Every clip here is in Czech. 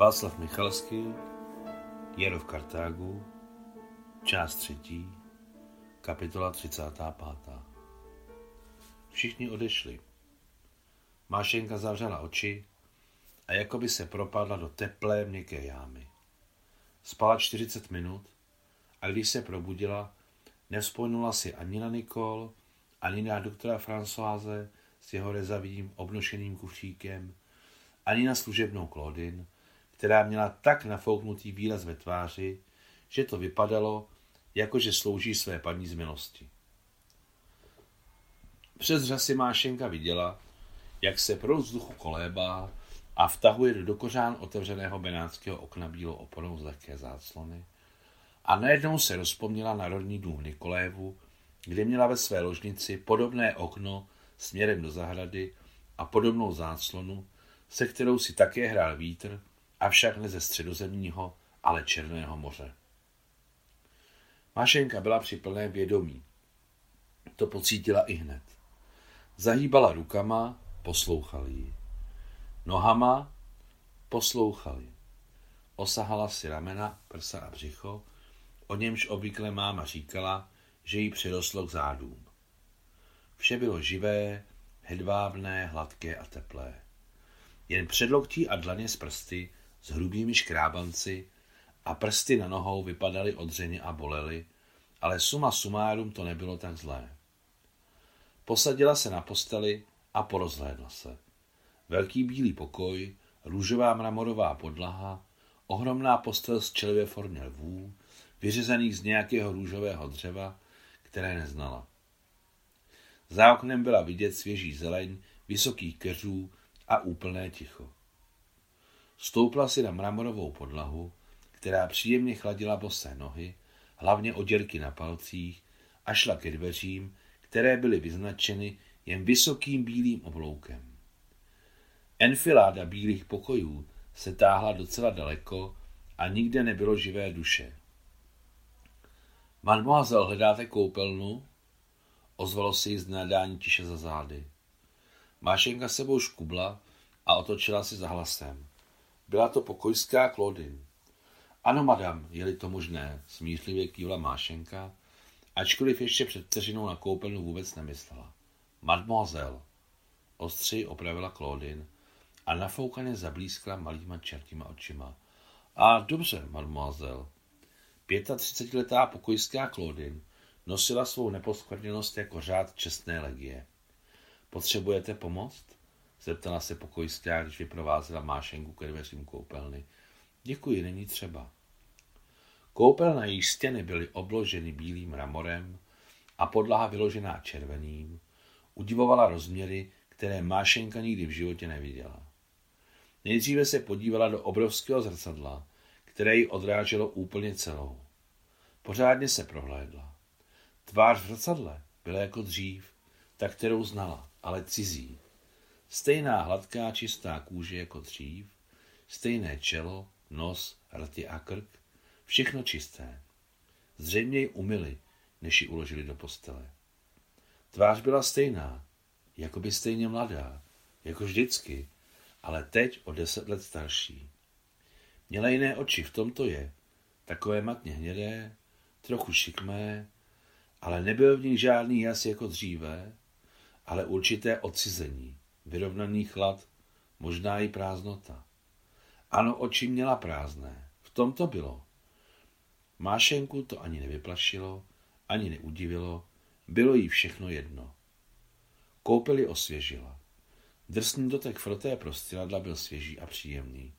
Václav Michalský, Jero v Kartágu, část třetí, kapitola 35. Všichni odešli. Mášenka zavřela oči a jako by se propadla do teplé, měkké jámy. Spala 40 minut a když se probudila, nevzpomněla si ani na Nikol, ani na doktora Françoise s jeho rezavým obnošeným kufříkem, ani na služebnou Claudine, která měla tak nafouknutý výraz ve tváři, že to vypadalo, jako že slouží své paní z milosti. Přes řasy Mášenka viděla, jak se pro vzduchu kolébá a vtahuje do dokořán otevřeného benátského okna bílou oponou z lehké záclony a najednou se rozpomněla na rodný dům Nikolévu, kde měla ve své ložnici podobné okno směrem do zahrady a podobnou záclonu, se kterou si také hrál vítr, avšak ne ze středozemního, ale Černého moře. Mašenka byla při plném vědomí. To pocítila i hned. Zahýbala rukama, poslouchali ji. Nohama poslouchali. Osahala si ramena, prsa a břicho, o němž obvykle máma říkala, že jí přirostlo k zádům. Vše bylo živé, hedvábné, hladké a teplé. Jen předloktí a dlaně z prsty s hrubými škrábanci a prsty na nohou vypadaly odřeně a bolely, ale suma sumárum to nebylo tak zlé. Posadila se na posteli a porozhlédla se. Velký bílý pokoj, růžová mramorová podlaha, ohromná postel z čelivě formě lvů, vyřezaných z nějakého růžového dřeva, které neznala. Za oknem byla vidět svěží zeleň, vysokých keřů a úplné ticho. Stoupla si na mramorovou podlahu, která příjemně chladila bosé nohy, hlavně oděrky na palcích, a šla ke dveřím, které byly vyznačeny jen vysokým bílým obloukem. Enfiláda bílých pokojů se táhla docela daleko a nikde nebylo živé duše. Mademoiselle, hledáte koupelnu? Ozvalo se jí z nadání tiše za zády. Mášenka sebou škubla a otočila si za hlasem. Byla to pokojská Klodin. Ano, madam, je-li to možné, smířlivě kývla Mášenka, ačkoliv ještě před vteřinou na koupelnu vůbec nemyslela. Mademoiselle, ostři opravila Claudine a nafoukaně zablízkla malýma čertíma očima. A dobře, mademoiselle. 35-letá pokojská Claudine nosila svou neposkvrněnost jako řád čestné legie. Potřebujete pomoct? Zeptala se pokojská, když vyprovázela Mášenku ke dveřím koupelny. Děkuji, není třeba. Koupelna její stěny byly obloženy bílým mramorem a podlaha vyložená červeným, udivovala rozměry, které Mášenka nikdy v životě neviděla. Nejdříve se podívala do obrovského zrcadla, které ji odráželo úplně celou. Pořádně se prohlédla. Tvář v zrcadle byla jako dřív, ta, kterou znala, ale cizí. Stejná hladká čistá kůže jako dřív, stejné čelo, nos, rty a krk, všechno čisté. Zřejmě ji umyli, než ji uložili do postele. Tvář byla stejná, jako by stejně mladá, jako vždycky, ale teď o deset let starší. Měla jiné oči, v tom to je, takové matně hnědé, trochu šikmé, ale nebyl v nich žádný jas jako dříve, ale určité odcizení, vyrovnaný chlad, možná i prázdnota. Ano, oči měla prázdné, v tom to bylo. Mášenku to ani nevyplašilo, ani neudivilo, bylo jí všechno jedno. Koupeli osvěžila. Drsný dotek froté prostředla byl svěží a příjemný.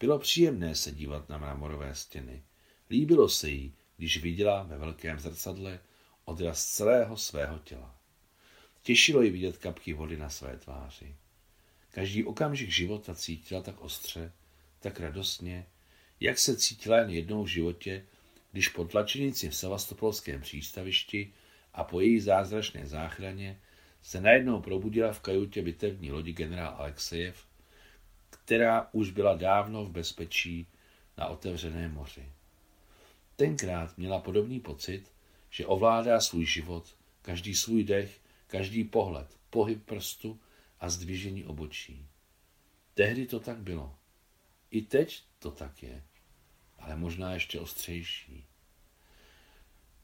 Bylo příjemné se dívat na mramorové stěny. Líbilo se jí, když viděla ve velkém zrcadle odraz celého svého těla. Těšilo ji vidět kapky vody na své tváři. Každý okamžik života cítila tak ostře, tak radostně, jak se cítila jen jednou v životě, když po tlačenici v Sevastopolském přístavišti a po její zázračné záchraně se najednou probudila v kajutě bitevní lodi generál Alexejev, která už byla dávno v bezpečí na otevřeném moři. Tenkrát měla podobný pocit, že ovládá svůj život, každý svůj dech, každý pohled, pohyb prstu a zdvižení obočí. Tehdy to tak bylo. I teď to tak je, ale možná ještě ostřejší.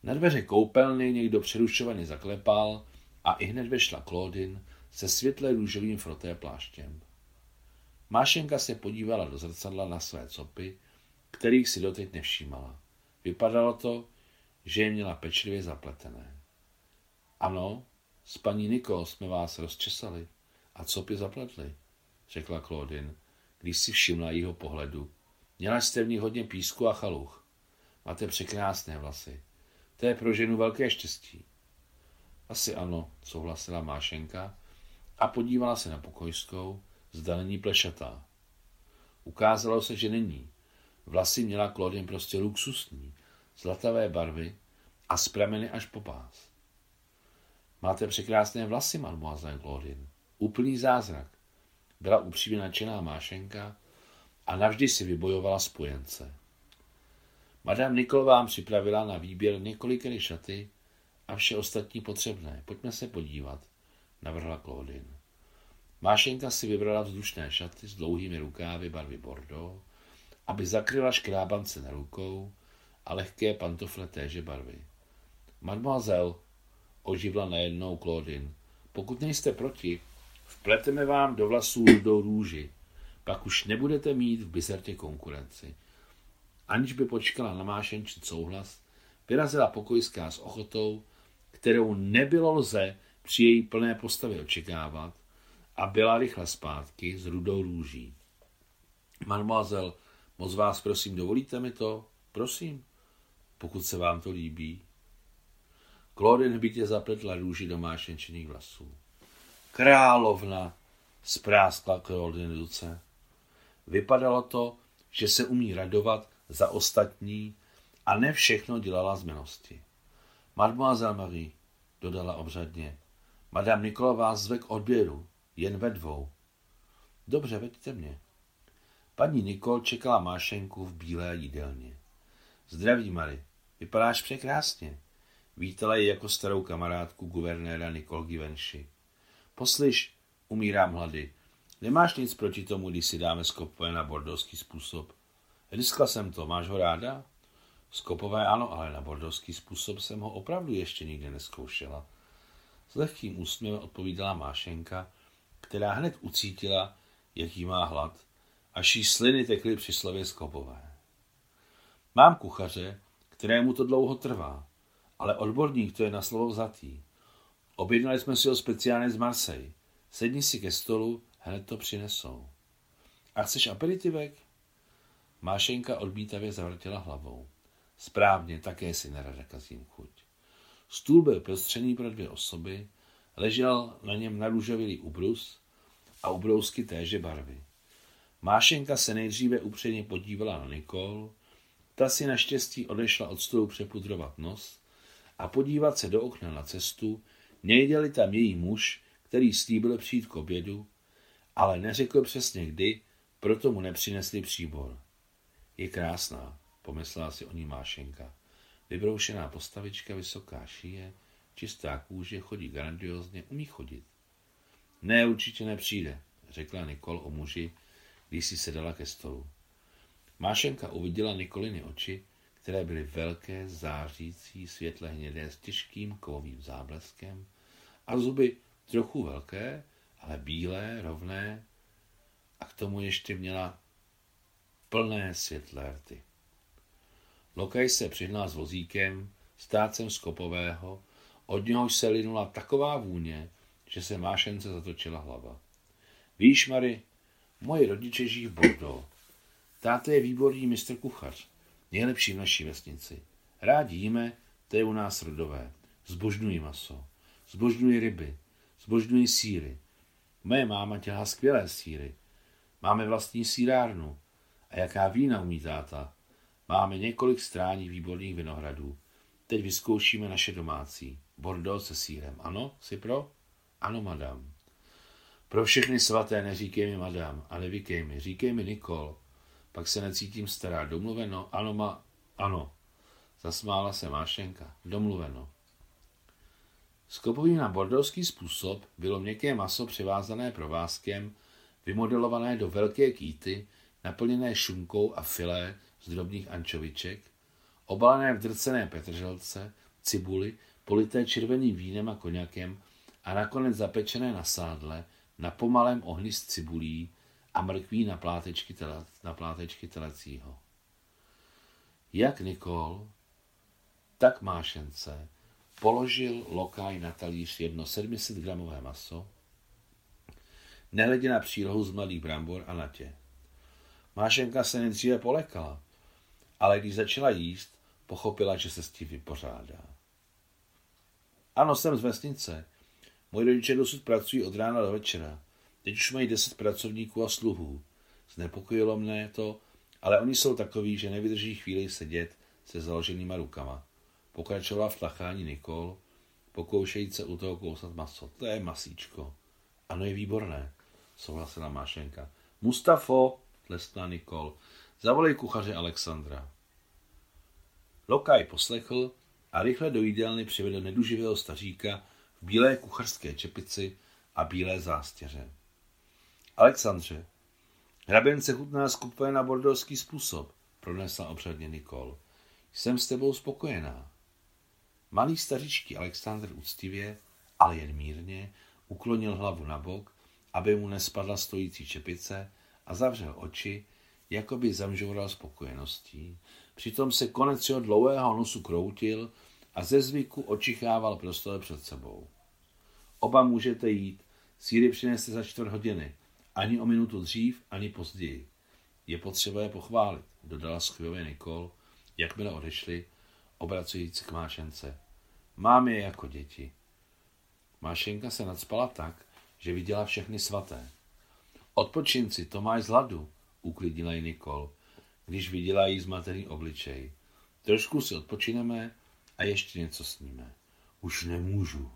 Na dveře koupelny někdo přerušovaně zaklepal a i hned vešla Claudine se světle růžovým froté pláštěm. Mášenka se podívala do zrcadla na své copy, kterých si doteď nevšímala. Vypadalo to, že je měla pečlivě zapletené. Ano, s paní Nikol jsme vás rozčesali a copy zapletli, řekla Claudine, když si všimla jeho pohledu. Měla jste v ní hodně písku a chaluch. Máte překrásné vlasy. To je pro ženu velké štěstí. Asi ano, souhlasila Mášenka a podívala se na pokojskou, zda není plešatá. Ukázalo se, že není. Vlasy měla Claudine prostě luxusní, zlatavé barvy a z prameny až po pás. Máte překrásné vlasy, mademoiselle Claudine. Úplný zázrak. Byla upřímně nadšená Mášenka a navždy si vybojovala spojence. Madame Nikol vám připravila na výběr několikeny šaty a vše ostatní potřebné. Pojďme se podívat, navrhla Claudine. Mášenka si vybrala vzdušné šaty s dlouhými rukávy barvy bordeaux, aby zakryla škrábance na rukou a lehké pantofle téže barvy. Mademoiselle, oživla najednou Claudine, pokud nejste proti, vpleteme vám do vlasů rudou růži, pak už nebudete mít v bizartě konkurenci. Aniž by počkala na mášenčí souhlas, vyrazila pokojská s ochotou, kterou nebylo lze při její plné postavě očekávat, a byla rychle zpátky s rudou růží. Mademoiselle, moc vás prosím, dovolíte mi to? Prosím, pokud se vám to líbí. Claudine bytě zapletla růži do mášenčených vlasů. Královna, spráskla Claudine ruce. Vypadalo to, že se umí radovat za ostatní a ne všechno dělala z milosti. Mademoiselle Marie, dodala obřadně, Madame Nikola vás zve k odběru, jen ve dvou. Dobře, veďte mě. Paní Nikol čekala Mášenku v bílé jídelně. Zdraví, Mary, vypadáš překrásně. Vítala ji jako starou kamarádku guvernéra Nikol Givenchy. Poslyš, umírám hlady. Nemáš nic proti tomu, když si dáme skopové na bordovský způsob? Riskla jsem to, máš ho ráda? Skopové ano, ale na bordovský způsob jsem ho opravdu ještě nikdy neskoušela. S lehkým úsměvem odpovídala Mášenka, která hned ucítila, jaký má hlad, až jí sliny tekly při slově skopové. Mám kuchaře, kterému to dlouho trvá, ale odborník to je na slovo vzatý. Objednali jsme si ho speciálně z Marseille. Sedni si ke stolu, hned to přinesou. A chceš aperitivek? Mášenka odmítavě zavrtěla hlavou. Správně, také si nerada kazím chuť. Stůl byl prostřený pro dvě osoby, ležel na něm narůžovilý ubrus a ubrousky téže barvy. Mášenka se nejdříve upředně podívala na Nikol, ta si naštěstí odešla od stolu přepudrovat nos a podívat se do okna na cestu, nejděli tam její muž, který slíbil přijít k obědu, ale neřekl přesně kdy, proto mu nepřinesli příbor. Je krásná, pomyslela si o ní Mášenka. Vybroušená postavička, vysoká šíje, čistá kůže, chodí grandiozně, umí chodit. Ne, určitě nepřijde, řekla Nikol o muži, když si sedala ke stolu. Mášenka uviděla Nikoliny oči, které byly velké, zářící, světle hnědé s těžkým kovovým zábleskem a zuby trochu velké, ale bílé, rovné a k tomu ještě měla plné světlé rty. Lokaj se přihnal s vozíkem, stácem skopového, od něhož se linula taková vůně, že se Mášence zatočila hlava. Víš, Mary, moji rodiče žijí v Bordeaux. Táta je výborný mistr kuchař, nejlepší v naší vesnici. Rádi jíme, to je u nás rodové. Zbožňují maso, zbožňují ryby, zbožňují síry. Moje máma dělá skvělé síry. Máme vlastní sírárnu. A jaká vína umí táta? Máme několik strání výborných vinohradů. Teď vyzkoušíme naše domácí. Bordeaux se sírem. Ano, si pro? Ano, madam. Pro všechny svaté neříkej mi madam a nevykej mi, říkej mi Nikol. Pak se necítím stará. Domluveno? Ano, ma... Ano. Zasmála se Mášenka. Domluveno. Skopový na bordovský způsob bylo měkké maso převázané provázkem, vymodelované do velké kýty, naplněné šunkou a filé z drobných ančoviček, obalené v drcené petrželce, cibuli, polité červeným vínem a koněkem a nakonec zapečené na sádle, na pomalém ohni z cibulí a mrkví na plátečky, tele, na plátečky telecího. Jak Nikol, tak Mášence položil lokaj na talíř jedno 700 gramové maso, nehledě na přílohu z mladých brambor a natě. Mášenka se nejdříve polekala, ale když začala jíst, pochopila, že se s tím vypořádá. Ano, jsem z vesnice. Moji rodiče dosud pracují od rána do večera. Teď už mají deset pracovníků a sluhů. Znepokojilo mne to, ale oni jsou takoví, že nevydrží chvíli sedět se založenýma rukama. Pokračovala v tlachání Nikol, pokoušejíc se u toho kousat maso. To je masíčko. Ano, je výborné, souhlasila Mášenka. Mustafo, tleskla Nikol, zavolej kuchaře Alexandra. Lokaj poslechl a rychle do jídelny přivedl neduživého staříka v bílé kuchařské čepici a bílé zástěře. Alexandře, hraběnce chutná skupuje na bordovský způsob, pronesla obřadně Nikol. Jsem s tebou spokojená. Malý staříčký Alexandr úctivě, ale jen mírně, uklonil hlavu na bok, aby mu nespadla stojící čepice a zavřel oči, jako by zamžoural spokojeností. Přitom se konec jeho dlouhého nosu kroutil a ze zvyku očichával prostor před sebou. Oba můžete jít, síry přineste za čtvrt hodiny, ani o minutu dřív, ani později. Je potřeba je pochválit, dodala schvěvě Nikol, jakmile odešli, obracujíc k Mášence. Mám je jako děti. Mášenka se nadspala tak, že viděla všechny svaté. Odpočinci, to máš z hladu, uklidnila ji Nikol, když viděla jí zmatený obličej. Trošku si odpočineme a ještě něco sníme. Už nemůžu.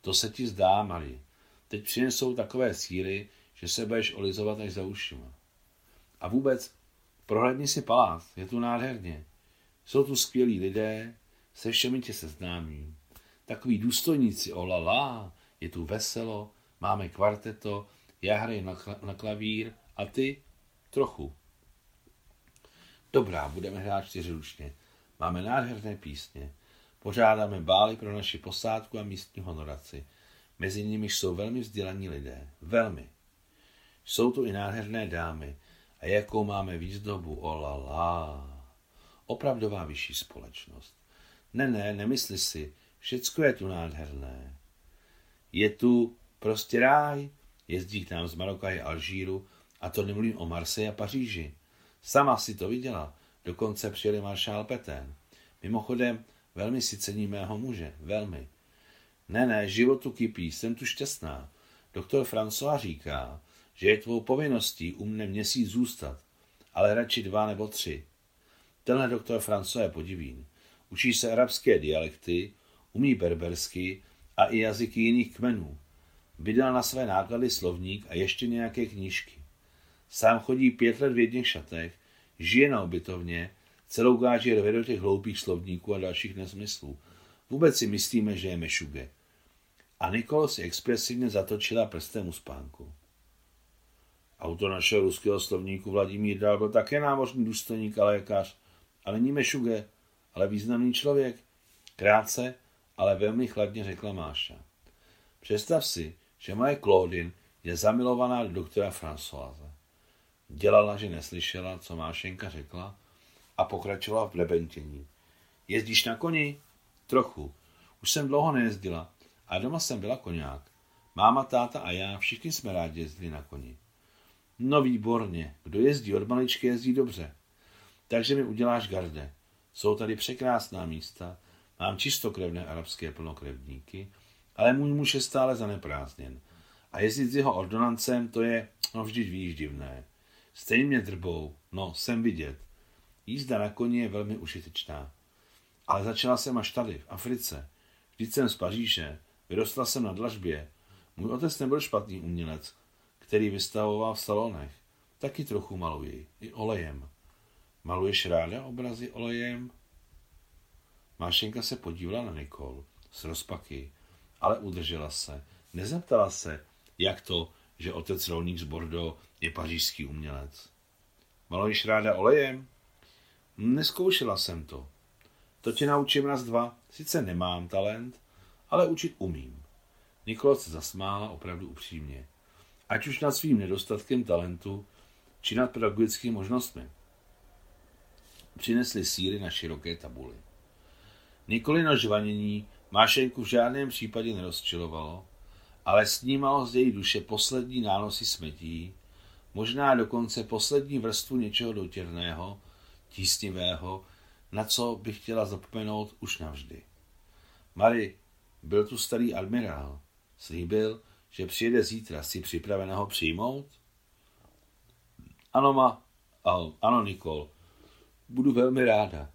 To se ti zdá, Mari. Teď přinesou takové síly, že se budeš olizovat až za ušima. A vůbec, prohlédni si palác, je tu nádherně. Jsou tu skvělí lidé, se všemi tě seznámím. Takový důstojníci, olala, je tu veselo, máme kvarteto, já hraji na, na klavír a ty trochu. Dobrá, budeme hrát čtyřručně. Máme nádherné písně. Pořádáme bály pro naši posádku a místní honoraci. Mezi nimi jsou velmi vzdělaní lidé. Velmi. Jsou tu i nádherné dámy. A jakou máme výzdobu, olala. Opravdová vyšší společnost. Ne, ne, nemysli si, všecko je tu nádherné. Je tu prostě ráj, jezdí k nám z Maroka i Alžíru, a to nemluvím o Marseille a Paříži. Sama si to viděla, dokonce přijeli maršál Petén. Mimochodem, velmi si cení mého muže, velmi. Ne, ne, životu kypí, jsem tu šťastná. Doktor François říká, že je tvou povinností u mne měsíc zůstat, ale radši dva nebo tři. Tenhle doktor François je podivín. Učí se arabské dialekty, umí berbersky a i jazyky jiných kmenů. Vydal na své náklady slovník a ještě nějaké knížky. Sám chodí pět let v jedných šatech, žije na obytovně, celou gáži rve do těch hloupých slovníků a dalších nesmyslů. Vůbec si myslíme, že je mešuge. A Nikol si expresivně zatočila prstem u spánku. Autor našeho ruského slovníku Vladimír Dal byl také námořní důstojník a lékař. A není mešuge, ale významný člověk. Krátce, ale velmi chladně řekla Máša. Představ si, že moje Claudine je zamilovaná do doktora Françoise. Dělala, že neslyšela, co Mášenka řekla a pokračovala v blebentění. Jezdíš na koni? Trochu. Už jsem dlouho nejezdila a doma jsem byla koňák. Máma, táta a já všichni jsme rádi jezdili na koni. No výborně, kdo jezdí od maličky, jezdí dobře. Takže mi uděláš garde. Jsou tady překrásná místa, mám čistokrevné arabské plnokrevníky, ale můj muž je stále zaneprázdněn. A jezdit s jeho ordonancem, to je, no vždyť víš, divné. Stejně mě drbou, no, jsem vidět. Jízda na koni je velmi užitečná. Ale začala jsem až tady, v Africe. Vždyť jsem z Paříže, vyrostla jsem na dlažbě. Můj otec nebyl špatný umělec, který vystavoval v salonech. Taky trochu maluji, i olejem. Maluješ ráda obrazy olejem? Mášenka se podívala na Nikol s rozpaky, ale udržela se. Nezeptala se, jak to, že otec rolník z Bordeaux je pařížský umělec. Maluješ ráda olejem? Neskoušela jsem to. To tě naučím raz dva. Sice nemám talent, ale učit umím. Nikola se zasmála opravdu upřímně. Ať už nad svým nedostatkem talentu, či nad pedagogickými možnostmi. Přinesli síry na široké tabuli. Nikolino žvanění Mášenku v žádném případě nerozčilovalo, ale snímalo z její duše poslední nánosy smetí, možná dokonce poslední vrstvu něčeho dotěrného, tísnivého, na co by chtěla zapomenout už navždy. Mary, byl tu starý admirál. Slíbil, že přijede zítra. Si připraveného přijmout? Ano, ma. Ano, Nikol. Budu velmi ráda.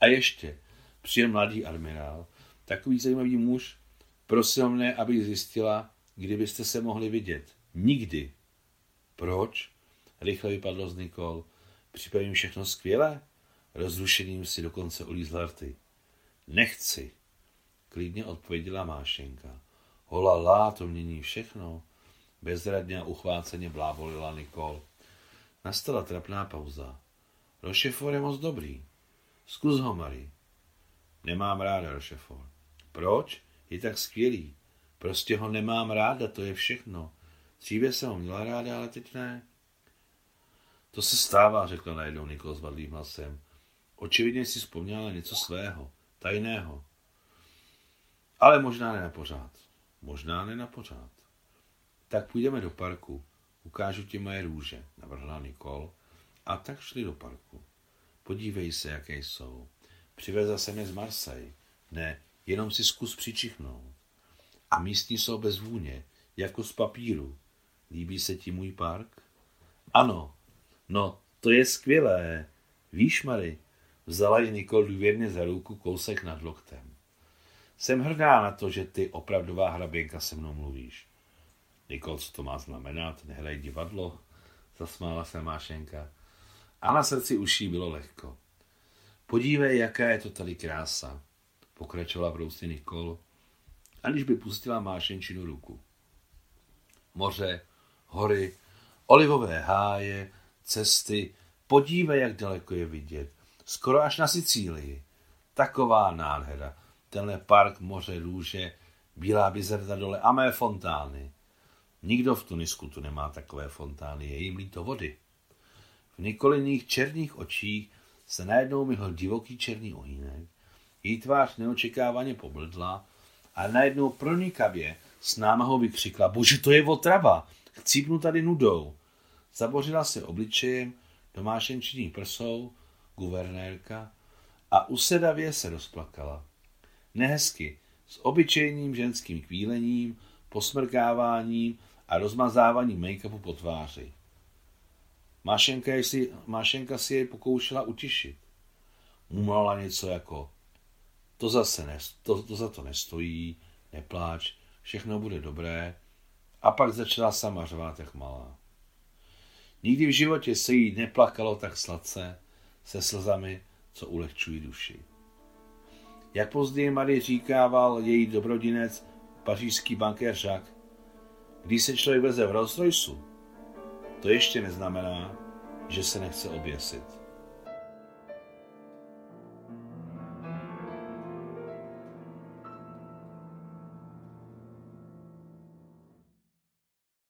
A ještě, přijel mladý admirál, takový zajímavý muž, prosil mne, abych zjistila, kdybyste se mohli vidět. Nikdy. Proč? Rychle vypadlo z Nikol. Připravím všechno skvěle? Rozrušením si dokonce ulízl rty. Nechci, klidně odpověděla Mášenka. Holala, to mění všechno. Bezradně a uchváceně blábolila Nikol. Nastala trapná pauza. Rošefor je moc dobrý. Zkus ho, Marie. Nemám ráda Rošefor. Proč? Je tak skvělý. Prostě ho nemám ráda, to je všechno. Dříve jsem ho měla ráda, ale teď ne. To se stává, řekla najednou Nikol s vadlým hlasem. Očividně si vzpomněla něco svého, tajného. Ale možná ne na pořád. Možná ne na pořád. Tak půjdeme do parku. Ukážu ti moje růže, navrhla Nikol. A tak šli do parku. Podívej se, jaké jsou. Přivezla jsem je z Marseille. Ne, jenom si zkus přičichnout. A místní jsou bez vůně, jako z papíru. Líbí se ti můj park? Ano. No, to je skvělé. Víš, Mary, vzala ji Nikol důvěrně za ruku kousek nad loktem. Jsem hrdá na to, že ty opravdová hraběnka se mnou mluvíš. Nikol, co to má znamenat? Nehraj divadlo? Zasmála se Mášenka. A na srdci uší bylo lehko. Podívej, jaká je to tady krása, pokračovala brousně Nikol, aniž by pustila Mášenčinu ruku. Moře, hory, olivové háje, cesty, podívej, jak daleko je vidět. Skoro až na Sicílii. Taková nádhera. Tenhle park, moře, růže, bílá bizerta dole a mé fontány. Nikdo v Tunisku tu nemá takové fontány, je jim líto vody. V Nikoliných černých očích se najednou myhl divoký černý ohýnek, její tvář neočekávaně pobledla a najednou pronikavě s námahou vykřikla, bože, to je otrava, chcípnu tady nudou. Zabořila se obličejem do mášenčiní prsou, guvernérka, a usedavě se rozplakala. Nehezky, s obyčejným ženským kvílením, posmrkáváním a rozmazáváním make-upu po tváři. Mášenka, si, Mášenka si jej pokoušela utišit. Mumlala něco jako to zase ne, to, to za to nestojí, nepláč, všechno bude dobré. A pak začala sama řvát jak malá. Nikdy v životě se jí neplakalo tak sladce, se slzami, co ulehčují duši. Jak později Marie říkával její dobrodinec, pařížský bankér Jacques, když se člověk veze v Rolls to ještě neznamená, že se nechce oběsit.